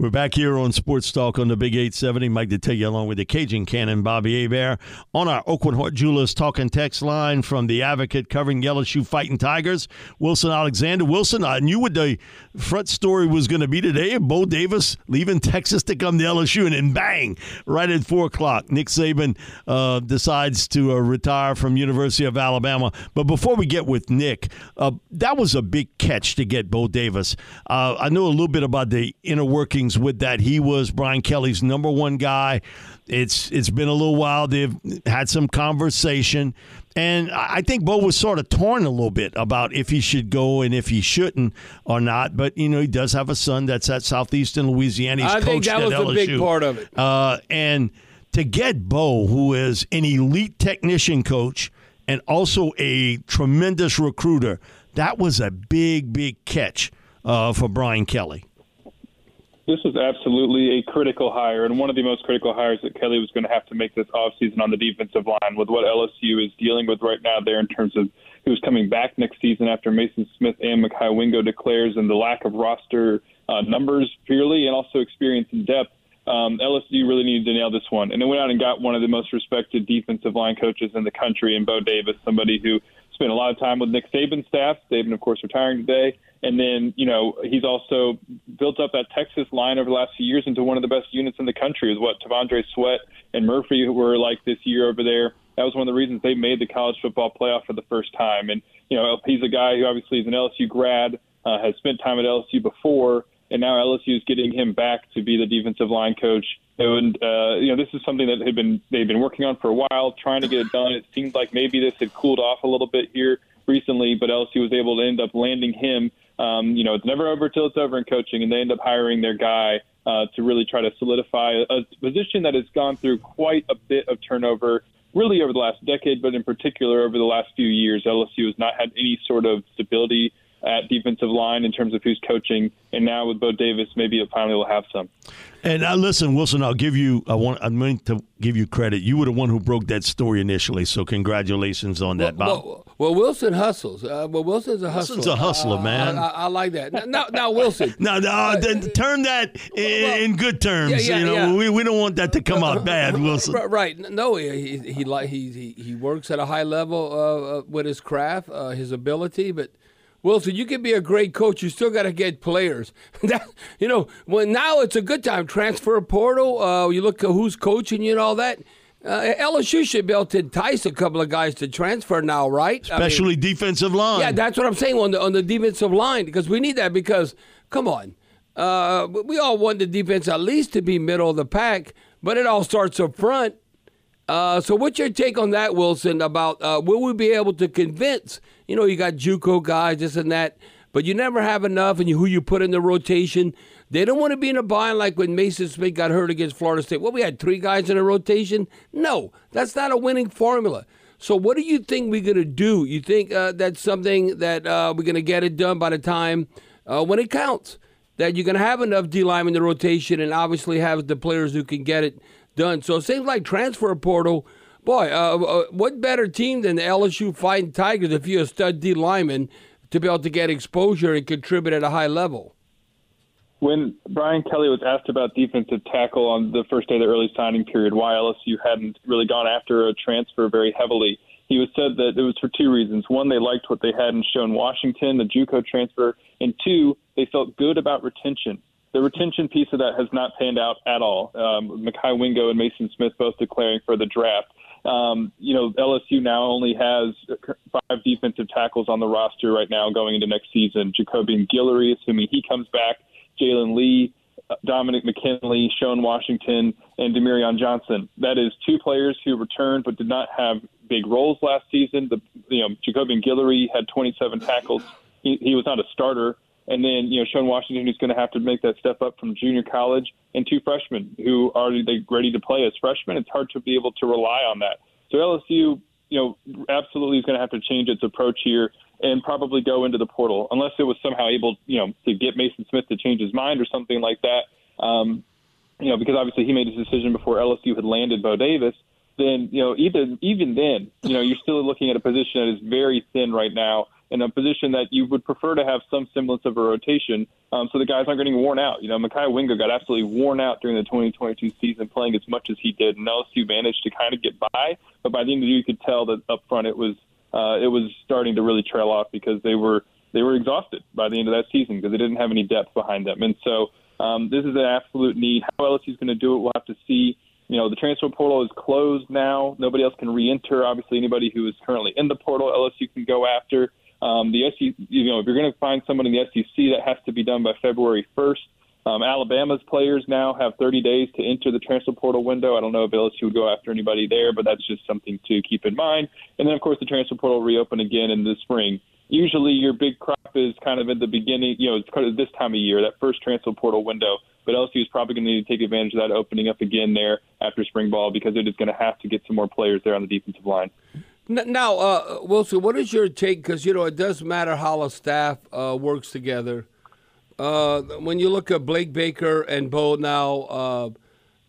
We're back here on Sports Talk on the Big 870. Mike to take you along with the Cajun Cannon, Bobby Hebert, on our Aucoin Hart Jewelers talking text line from the advocate covering LSU Fighting Tigers, Wilson Alexander. Wilson, I knew what the front story was going to be today. Bo Davis leaving Texas to come to LSU, and then bang, right at 4 o'clock, Nick Saban uh, decides to uh, retire from University of Alabama. But before we get with Nick, uh, that was a big catch to get Bo Davis. Uh, I know a little bit about the inner with that. He was Brian Kelly's number one guy. It's it's been a little while. They've had some conversation, and I think Bo was sort of torn a little bit about if he should go and if he shouldn't or not. But you know, he does have a son that's at Southeastern Louisiana. He's I think that was a big part of it. Uh, and to get Bo, who is an elite technician coach and also a tremendous recruiter, that was a big, big catch uh, for Brian Kelly. This was absolutely a critical hire, and one of the most critical hires that Kelly was going to have to make this offseason on the defensive line with what LSU is dealing with right now there in terms of who's coming back next season after Maason Smith and Mekhi Wingo declares and the lack of roster uh, numbers purely and also experience and depth. Um, LSU really needed to nail this one. And they went out and got one of the most respected defensive line coaches in the country in Bo Davis, somebody who spent a lot of time with Nick Saban's staff. Saban, of course, retiring today. And then, you know, he's also built up that Texas line over the last few years into one of the best units in the country, is what T'Vondre Sweat and Murphy were like this year over there. That was one of the reasons they made the college football playoff for the first time. And, you know, he's a guy who obviously is an LSU grad, uh, has spent time at LSU before, and now LSU is getting him back to be the defensive line coach. And uh, you know, this is something that had been they've been working on for a while, trying to get it done. It seemed like maybe this had cooled off a little bit here recently, but LSU was able to end up landing him. Um, you know, it's never over till it's over in coaching, and they end up hiring their guy uh, to really try to solidify a position that has gone through quite a bit of turnover, really over the last decade, but in particular over the last few years. LSU has not had any sort of stability at defensive line in terms of who's coaching, and now with Bo Davis, maybe it finally will have some. And uh, listen, Wilson, I'll give you. I want. I'm going to give you credit. You were the one who broke that story initially, so congratulations on that, Bob. Well, well, Wilson hustles. Uh, well, Wilson's a hustler. Wilson's a hustler, Uh, man. I, I, I like that. Now, now, now Wilson. No, no, then term that in, in good terms. Yeah, yeah, you know, yeah. we, we don't want that to come out bad, Wilson. Right, right. No, he he he he he, he works at a high level uh, uh, with his craft, uh, his ability, but. Wilson, you can be a great coach. You still got to get players. that, you know, when now it's a good time. Transfer portal. Uh, you look at who's coaching you and all that. Uh, LSU should be able to entice a couple of guys to transfer now, right? I mean- Especially defensive line. yeah, that's what I'm saying on the on the defensive line because we need that because come on, uh, we all want the defense at least to be middle of the pack, but it all starts up front. Uh, so, what's your take on that, Wilson? About uh, will we be able to convince? You know, you got JUCO guys, this and that, but you never have enough, and you, who you put in the rotation. They don't want to be in a bind like when Maason Smith got hurt against Florida State. Well, we had three guys in a rotation. No, that's not a winning formula. So, what do you think we're going to do? You think uh, that's something that uh, we're going to get it done by the time uh, when it counts? That you're going to have enough D line in the rotation and obviously have the players who can get it done. So, it seems like transfer portal. Boy, uh, uh, what better team than the LSU Fighting Tigers if you're a stud D lineman to be able to get exposure and contribute at a high level? when Brian Kelly was asked about defensive tackle on the first day of the early signing period, why LSU hadn't really gone after a transfer very heavily, he was said that it was for two reasons. One, they liked what they had in Sean Washington, the JUCO transfer, and two, they felt good about retention. The retention piece of that has not panned out at all. Um, Wingo and Maason Smith both declaring for the draft. Um, you know, LSU now only has five defensive tackles on the roster right now going into next season. Jacobian Guillory, assuming he comes back, Jalen Lee, Dominic McKinley, Sean Washington, and Demarion Johnson. That is two players who returned but did not have big roles last season. The you know Jacobian Guillory had 27 tackles. He, he was not a starter. And then, you know, Sean Washington, who's going to have to make that step up from junior college, and two freshmen who are they ready to play as freshmen. It's hard to be able to rely on that. So LSU, you know, absolutely is going to have to change its approach here and probably go into the portal, unless it was somehow able, you know, to get Maason Smith to change his mind or something like that. Um, you know, because obviously he made his decision before LSU had landed Bo Davis. Then, you know, even even then, you know, you're still looking at a position that is very thin right now in a position that you would prefer to have some semblance of a rotation um, so the guys aren't getting worn out. You know, Mekhi Wingo got absolutely worn out during the 2022 season playing as much as he did, and LSU managed to kind of get by. But by the end of the year, you could tell that up front it was uh, it was starting to really trail off because they were they were exhausted by the end of that season because they didn't have any depth behind them. And so um, this is an absolute need. How LSU is going to do it, we'll have to see. You know, the transfer portal is closed now. Nobody else can re-enter. Obviously, anybody who is currently in the portal, LSU can go after. Um, the SEC, you know, if you're going to find someone in the SEC, that has to be done by February 1st. Um, Alabama's players now have 30 days to enter the transfer portal window. I don't know if LSU would go after anybody there, but that's just something to keep in mind. And then, of course, the transfer portal will reopen again in the spring. Usually, your big crop is kind of at the beginning, you know, it's kind of this time of year, that first transfer portal window. But LSU is probably going to need to take advantage of that opening up again there after spring ball because it is going to have to get some more players there on the defensive line. Now, uh, Wilson, what is your take? Because you know it does matter how a staff uh, works together. Uh, when you look at Blake Baker and Bo now, uh,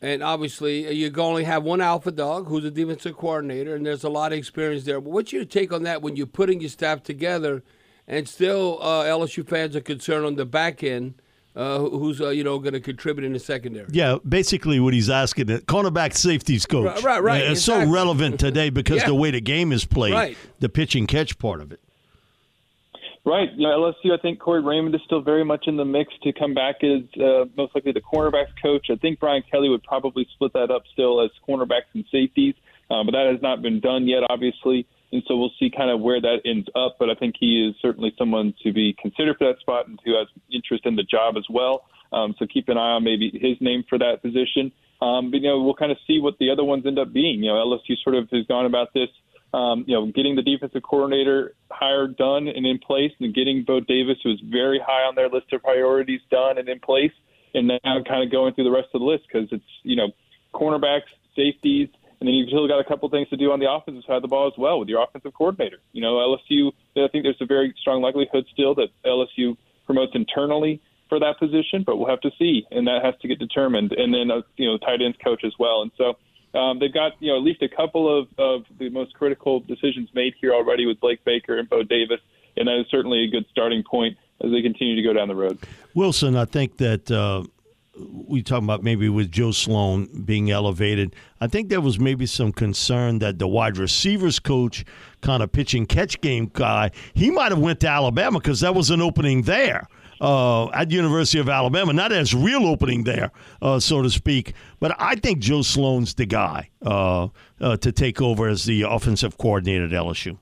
and obviously you only have one alpha dog who's a defensive coordinator, and there's a lot of experience there. But what's your take on that when you're putting your staff together, and still uh, LSU fans are concerned on the back end? Uh, who's uh, you know going to contribute in the secondary. Yeah, basically what he's asking, the cornerback safeties coach. Right, right. right yeah, it's exactly. so relevant today because yeah. the way the game is played, right. the pitch and catch part of it. Right. You know, LSU, I think Corey Raymond is still very much in the mix to come back as uh, most likely the cornerbacks coach. I think Brian Kelly would probably split that up still as cornerbacks and safeties, uh, but that has not been done yet, obviously and so we'll see kind of where that ends up. But I think he is certainly someone to be considered for that spot and who has interest in the job as well. Um, so keep an eye on maybe his name for that position. Um, but you know, we'll kind of see what the other ones end up being. You know, LSU sort of has gone about this. Um, you know, getting the defensive coordinator hire done and in place, and getting Bo Davis, who is very high on their list of priorities, done and in place, and now kind of going through the rest of the list because it's you know, cornerbacks, safeties, and then you've still got a couple things to do on the offensive side of the ball as well with your offensive coordinator. You know, LSU, I think there's a very strong likelihood still that LSU promotes internally for that position, but we'll have to see, and that has to get determined. And then, uh, you know, tight ends coach as well. And so um, they've got, you know, at least a couple of, of the most critical decisions made here already with Blake Baker and Bo Davis, and that is certainly a good starting point as they continue to go down the road. Wilson, I think that. Uh we talk about maybe with Joe Sloan being elevated. I think there was maybe some concern that the wide receivers coach, kind of pitching catch game guy, he might have went to Alabama because that was an opening there. Uh, at University of Alabama, not as real opening there, uh, so to speak. But I think Joe Sloan's the guy uh, uh to take over as the offensive coordinator at LSU.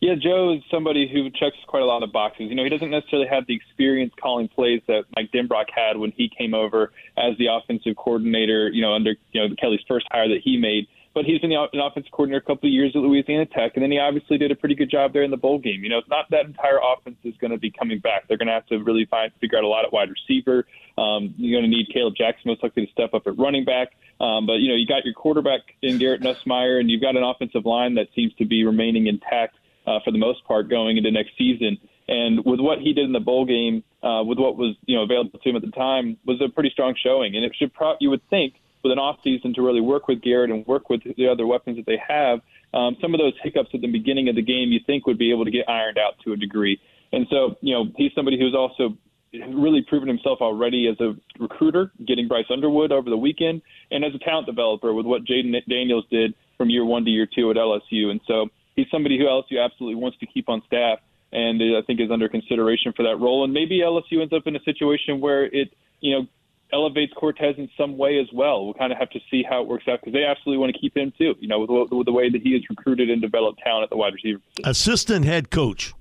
Yeah, Joe is somebody who checks quite a lot of boxes. You know, he doesn't necessarily have the experience calling plays that Mike Denbrock had when he came over as the offensive coordinator. You know, under you know Kelly's first hire that he made. But he's been an offensive coordinator a couple of years at Louisiana Tech, and then he obviously did a pretty good job there in the bowl game. You know, it's not that entire offense is going to be coming back. They're going to have to really find figure out a lot at wide receiver. Um, you're going to need Kaleb Jackson most likely to step up at running back. Um, but you know, you got your quarterback in Garrett Nussmeier, and you've got an offensive line that seems to be remaining intact uh, for the most part going into next season. And with what he did in the bowl game, uh, with what was you know available to him at the time, was a pretty strong showing. And it should pro- you would think with an off season to really work with Garrett and work with the other weapons that they have, um, some of those hiccups at the beginning of the game you think would be able to get ironed out to a degree. And so you know he's somebody who's also really proven himself already as a recruiter, getting Bryce Underwood over the weekend, and as a talent developer with what Jayden Daniels did from year one to year two at LSU. And so he's somebody who LSU absolutely wants to keep on staff. and I think is under consideration for that role. And maybe LSU ends up in a situation where it, you know, elevates Cortez in some way as well. We'll kind of have to see how it works out because they absolutely want to keep him too. You know, with, with the way that he has recruited and developed talent at the wide receiver. Assistant head coach.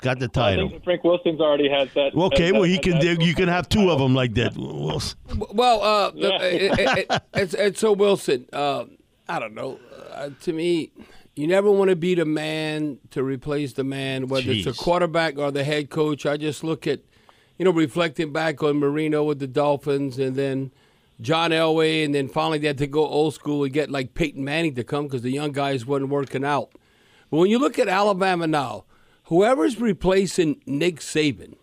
Got the title. I think Frank Wilson's already has that. Okay, has well he has can that- you can have two of them like that. Wilson. Well, uh, Yeah. it, it, it, it's, it's so Wilson. Uh, I don't know. Uh, to me, you never want to be the man to replace the man, whether it's a quarterback or the head coach. I just look at, you know, reflecting back on Marino with the Dolphins, and then John Elway, and then finally they had to go old school and get like Peyton Manning to come because the young guys wasn't working out. But when you look at Alabama now, whoever's replacing Nick Saban.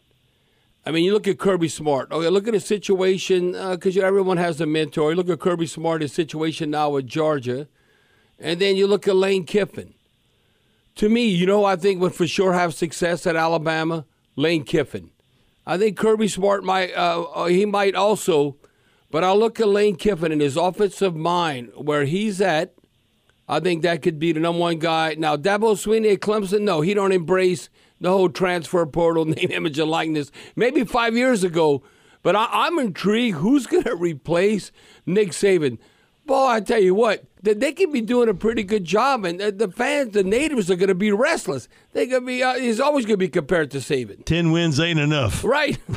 I mean, you look at Kirby Smart. Okay, look at the situation because everyone has a mentor. You look at Kirby Smart, his situation now with Georgia, and then you look at Lane Kiffin. To me, you know, I think would for sure have success at Alabama. Lane Kiffin. I think Kirby Smart might. Uh, uh, he might also, but I look at Lane Kiffin and his offensive mind where he's at. I think that could be the number one guy. Now, Dabo Swinney at Clemson, no, he don't embrace the whole transfer portal, name, image, and likeness. Maybe five years ago, but I, I'm intrigued. Who's going to replace Nick Saban? Boy, I tell you what, they, they could be doing a pretty good job, and the, the fans, the natives, are going to be restless. They're going to be. Uh, he's always going to be compared to Saban, Ten wins ain't enough. right?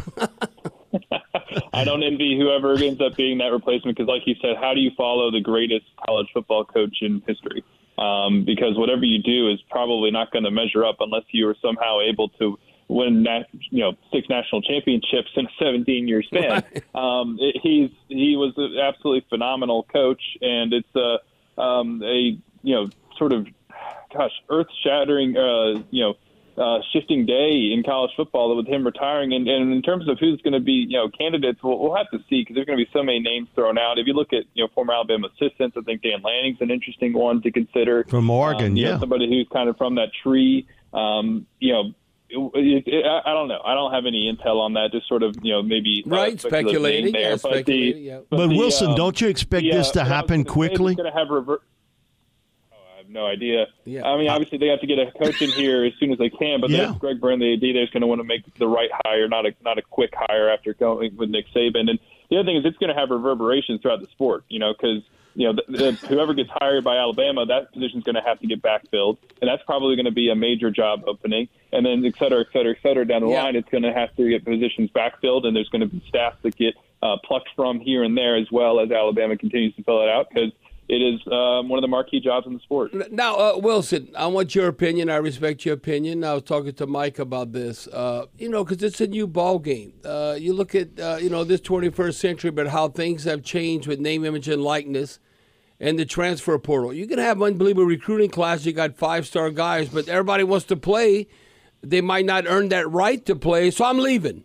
I don't envy whoever ends up being that replacement because, like you said, how do you follow the greatest college football coach in history? Um, because whatever you do is probably not going to measure up unless you are somehow able to win, nat- you know, six national championships in a 17-year span. Um, it, he's he was an absolutely phenomenal coach, and it's a um, a you know sort of gosh earth-shattering uh, you know uh, shifting day in college football with him retiring. And, and in terms of who's going to be, you know, candidates, we'll, we'll have to see because there's going to be so many names thrown out. If you look at, you know, former Alabama assistants, I think Dan Lanning's an interesting one to consider. From Oregon, Um, you know, yeah. somebody who's kind of from that tree. Um, you know, it, it, I I don't know. I don't have any intel on that. Just sort of, you know, maybe uh, Right, speculative speculating, there. yeah, But the- yeah. But the, Wilson, um, don't you expect yeah, this to what I was happen quickly? Going to have revert. No idea. Yeah. I mean, obviously they have to get a coach in here as soon as they can. But Yeah. Greg Byrne, the AD, there's going to want to make the right hire, not a not a quick hire after going with Nick Saban. And the other thing is, it's going to have reverberations throughout the sport. You know, because you know the, the, whoever gets hired by Alabama, that position's going to have to get backfilled, and that's probably going to be a major job opening. And then et cetera, et cetera, et cetera down the Yeah. line, it's going to have to get positions backfilled, and there's going to be staff that get uh, plucked from here and there as well as Alabama continues to fill it out because it is um, one of the marquee jobs in the sport. Now, uh, Wilson, I want your opinion. I respect your opinion. I was talking to Mike about this. Uh, you know, because it's a new ball game. Uh, you look at uh, you know this 21st century, but how things have changed with name, image, and likeness, and the transfer portal. You can have unbelievable recruiting class. You got five star guys, but everybody wants to play. They might not earn that right to play, so I'm leaving.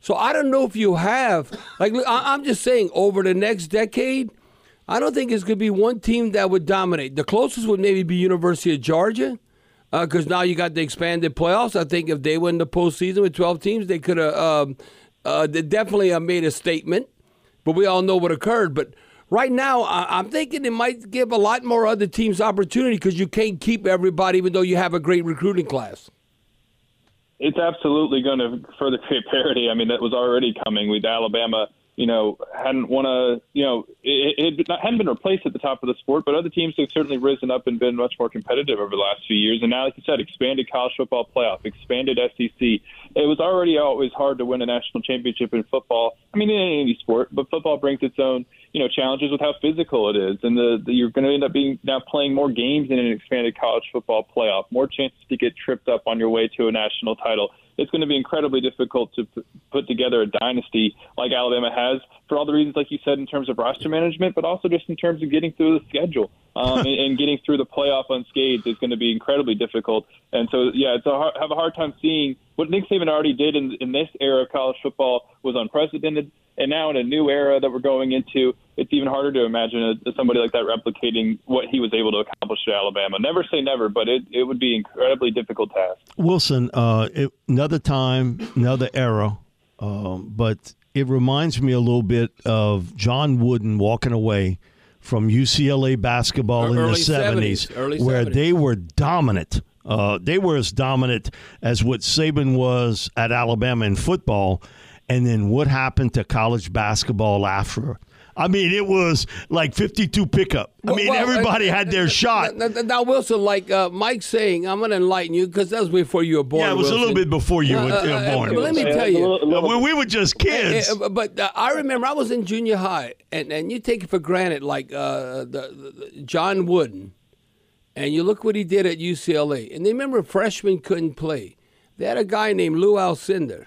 So I don't know if you have like I'm just saying over the next decade. I don't think it's going to be one team that would dominate. The closest would maybe be University of Georgia, because now you got the expanded playoffs. I think if they win the postseason with 12 teams, they could have um, uh, definitely have made a statement. But we all know what occurred. But right now, I- I'm thinking it might give a lot more other teams opportunity because you can't keep everybody, even though you have a great recruiting class. It's absolutely going to further create parity. I mean, that was already coming with Alabama. You know, hadn't won a, you know, it, it had- hadn't been replaced at the top of the sport, but other teams have certainly risen up and been much more competitive over the last few years. And now, like you said, expanded college football playoff, expanded SEC. It was already always hard to win a national championship in football. I mean, in any sport, but football brings its own, you know, challenges with how physical it is, and the, the you're going to end up being now playing more games in an expanded college football playoff, more chances to get tripped up on your way to a national title it's going to be incredibly difficult to p- put together a dynasty like Alabama has for all the reasons, like you said, in terms of roster management, but also just in terms of getting through the schedule um, and, and getting through the playoff unscathed is going to be incredibly difficult. And so, yeah, it's a hard, have a hard time seeing what Nick Saban already did in, in this era of college football was unprecedented. And now in a new era that we're going into, it's even harder to imagine a, somebody like that replicating what he was able to accomplish at Alabama. Never say never, but it, it would be an incredibly difficult task. Wilson, uh, it, another time, another era, um, but it reminds me a little bit of John Wooden walking away from UCLA basketball in the 70s, 70s, early where 70s. they were dominant Uh, they were as dominant as what Saban was at Alabama in football. And then what happened to college basketball after? I mean, it was like 52 pickup. I mean, Well, everybody uh, had their uh, shot. Now, now, now, Wilson, like uh, Mike's saying, I'm going to enlighten you because that was before you were born. Yeah, it was a little bit before you were Uh, uh, uh, born. but let me tell you. little- little- when we were just kids. Uh, uh, but uh, I remember I was in junior high, and, and you take it for granted, like uh, the, the John Wooden, and you look what he did at UCLA. And they remember freshmen couldn't play. They had a guy named Lou Alcindor.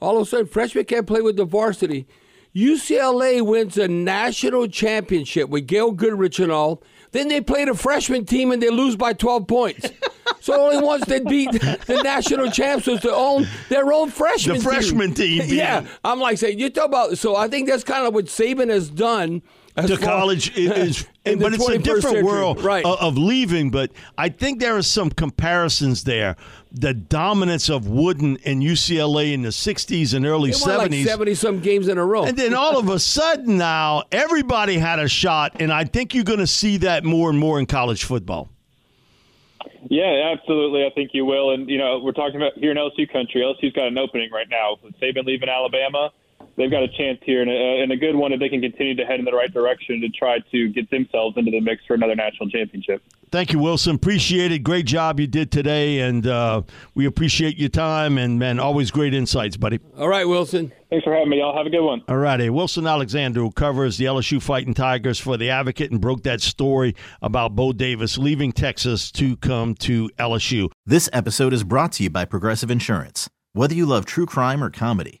All of a sudden, freshmen can't play with the varsity. UCLA wins a national championship with Gail Goodrich and all. Then they play the freshman team and they lose by 12 points. so only once they beat the national champs was their own their own freshman The freshman team yeah. I'm like saying you talk about. So I think that's kind of what Saban has done. as to college is, the but it's a different century. world right? of, of leaving. But I think there are some comparisons there. The dominance of Wooden and UCLA in the '60s and early They won like '70s, seventy some games in a row. and then all of a sudden now everybody had a shot, and I think you're going to see that more and more in college football. Yeah, absolutely. I think you will. And you know, we're talking about here in LSU country. LSU's got an opening right now. With Saban leaving Alabama, they've got a chance here and a, and a good one if they can continue to head in the right direction to try to get themselves into the mix for another national championship. Thank you, Wilson. Appreciate it. Great job you did today, and uh, we appreciate your time and man, always great insights, buddy. all right, Wilson. Thanks for having me. Y'all have a good one. All righty. Wilson Alexander, who covers the LSU Fighting Tigers for the Advocate and broke that story about Bo Davis leaving Texas to come to LSU. This episode is brought to you by Progressive Insurance. Whether you love true crime or comedy,